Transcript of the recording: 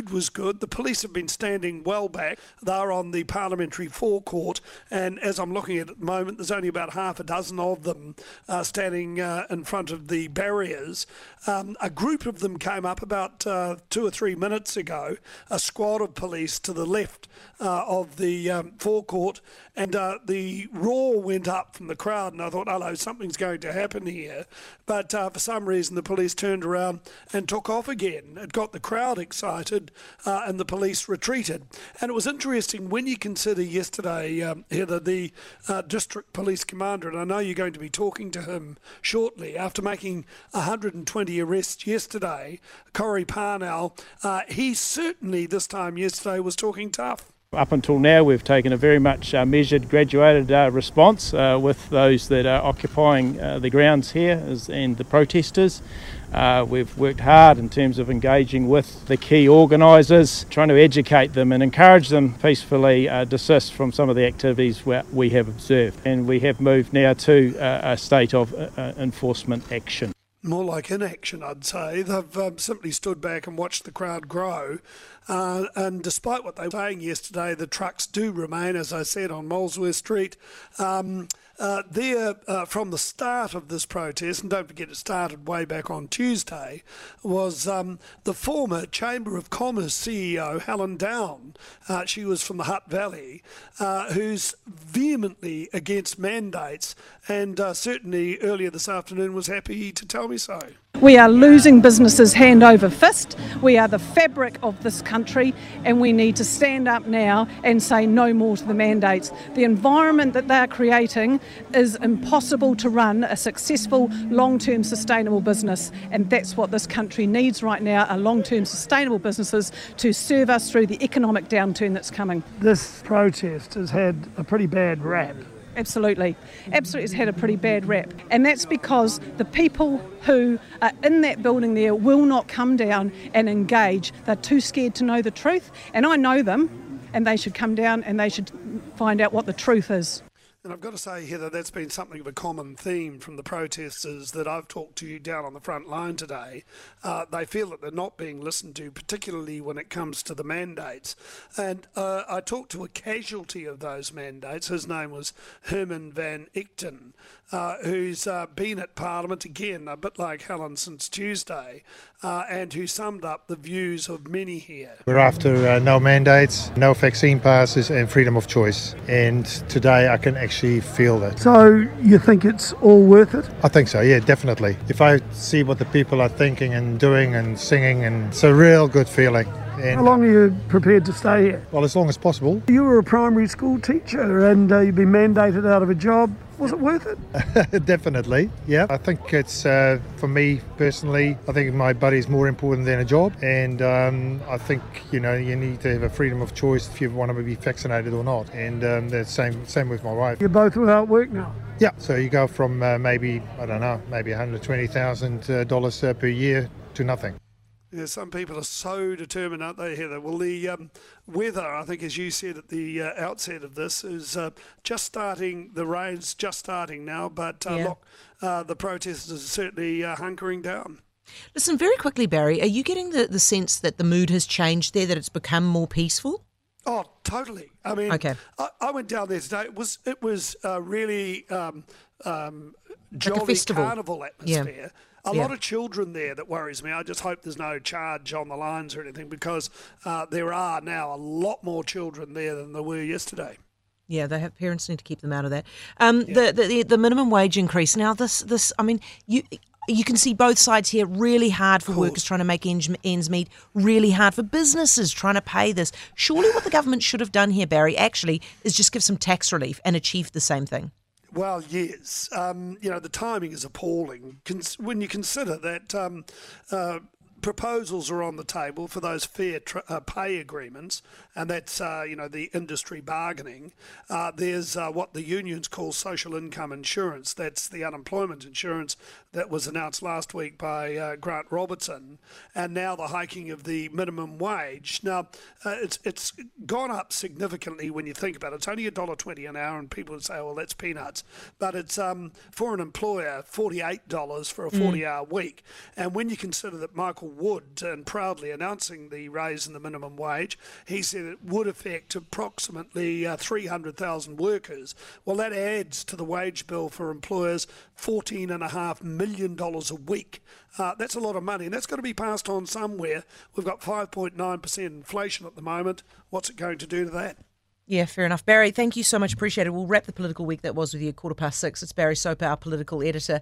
mood was good. The police have been standing well back. They're on the parliamentary forecourt, and as I'm looking at it at the moment, there's only about half a dozen of them uh, standing uh, in front of the barriers. Um, a group of them came up about uh, two or three minutes ago, a squad of police to the left uh, of the um, forecourt, and uh, the roar went up from the crowd, and I thought, hello, something's going to happen here. But uh, for some reason, the police turned around and took off again. It got the crowd excited, uh, and the police retreated. And it was interesting when you consider yesterday, um, Heather, the uh, district police commander, and I know you're going to be talking to him shortly, after making 120 arrests yesterday, Corrie Parnell, uh, he certainly this time yesterday was talking tough. Up until now, we've taken a very much uh, measured, graduated uh, response uh, with those that are occupying uh, the grounds here and the protesters. Uh, we've worked hard in terms of engaging with the key organisers, trying to educate them and encourage them peacefully uh, desist from some of the activities we have observed. And we have moved now to a state of enforcement action more like inaction, I'd say. They've um, simply stood back and watched the crowd grow. Uh, and despite what they were saying yesterday, the trucks do remain, as I said, on Molesworth Street. Um, uh, there, uh, from the start of this protest, and don't forget it started way back on Tuesday, was um, the former Chamber of Commerce CEO, Helen Down. Uh, she was from the Hutt Valley, uh, who's vehemently against mandates, and uh, certainly earlier this afternoon was happy to tell me so. We are losing businesses hand over fist. We are the fabric of this country, and we need to stand up now and say no more to the mandates. The environment that they are creating is impossible to run a successful, long term, sustainable business, and that's what this country needs right now are long term, sustainable businesses to serve us through the economic downturn that's coming. This protest has had a pretty bad rap. Absolutely. Absolutely, it's had a pretty bad rap. And that's because the people who are in that building there will not come down and engage. They're too scared to know the truth. And I know them, and they should come down and they should find out what the truth is. And I've got to say, Heather, that's been something of a common theme from the protesters that I've talked to you down on the front line today. Uh, they feel that they're not being listened to, particularly when it comes to the mandates. And uh, I talked to a casualty of those mandates. His name was Herman van Ichten, uh, who's uh, been at Parliament again, a bit like Helen since Tuesday, uh, and who summed up the views of many here. We're after uh, no mandates, no vaccine passes, and freedom of choice. And today I can actually feel that. So you think it's all worth it? I think so, yeah, definitely. If I see what the people are thinking and doing and singing, and it's a real good feeling. And How long are you prepared to stay here? Well, as long as possible. You were a primary school teacher and uh, you've been mandated out of a job. Was it worth it? Definitely, yeah. I think it's, uh, for me personally, I think my buddy is more important than a job. And um, I think, you know, you need to have a freedom of choice if you want to be vaccinated or not. And um, the same, same with my wife. You're both without work now? Yeah, so you go from uh, maybe, I don't know, maybe $120,000 uh, per year to nothing. Yeah, some people are so determined, aren't they, Heather? Well, the um, weather, I think, as you said at the uh, outset of this, is uh, just starting. The rain's just starting now, but uh, yeah. look, uh, the protesters are certainly uh, hunkering down. Listen, very quickly, Barry, are you getting the, the sense that the mood has changed there, that it's become more peaceful? Oh, totally. I mean, okay. I, I went down there today. It was it was uh, really um, um, jolly like carnival atmosphere. Yeah a yeah. lot of children there that worries me. I just hope there's no charge on the lines or anything because uh, there are now a lot more children there than there were yesterday. Yeah, they have parents need to keep them out of that. Um, yeah. the, the the minimum wage increase. Now, this this I mean, you you can see both sides here. Really hard for workers trying to make ends, ends meet. Really hard for businesses trying to pay this. Surely, what the government should have done here, Barry, actually, is just give some tax relief and achieve the same thing. Well, yes. Um, you know, the timing is appalling when you consider that um, uh, proposals are on the table for those fair uh, pay agreements, and that's uh, you know the industry bargaining. Uh, there's uh, what the unions call social income insurance. That's the unemployment insurance that was announced last week by uh, Grant Robertson, and now the hiking of the minimum wage. Now uh, it's it's gone up significantly when you think about it. It's only a dollar twenty an hour, and people say, "Well, that's peanuts," but it's um, for an employer forty eight dollars for a forty hour week. And when you consider that Michael Wood, and proudly announcing the raise in the minimum wage, he said it would affect approximately uh, 300,000 workers. Well, that adds to the wage bill for employers $14.5 million a week. Uh, that's a lot of money, and that's got to be passed on somewhere. We've got 5.9% inflation at the moment. What's it going to do to that? Yeah, fair enough. Barry, thank you so much. Appreciate it. We'll wrap the political week that was with you at quarter past six. It's Barry Soper, our political editor.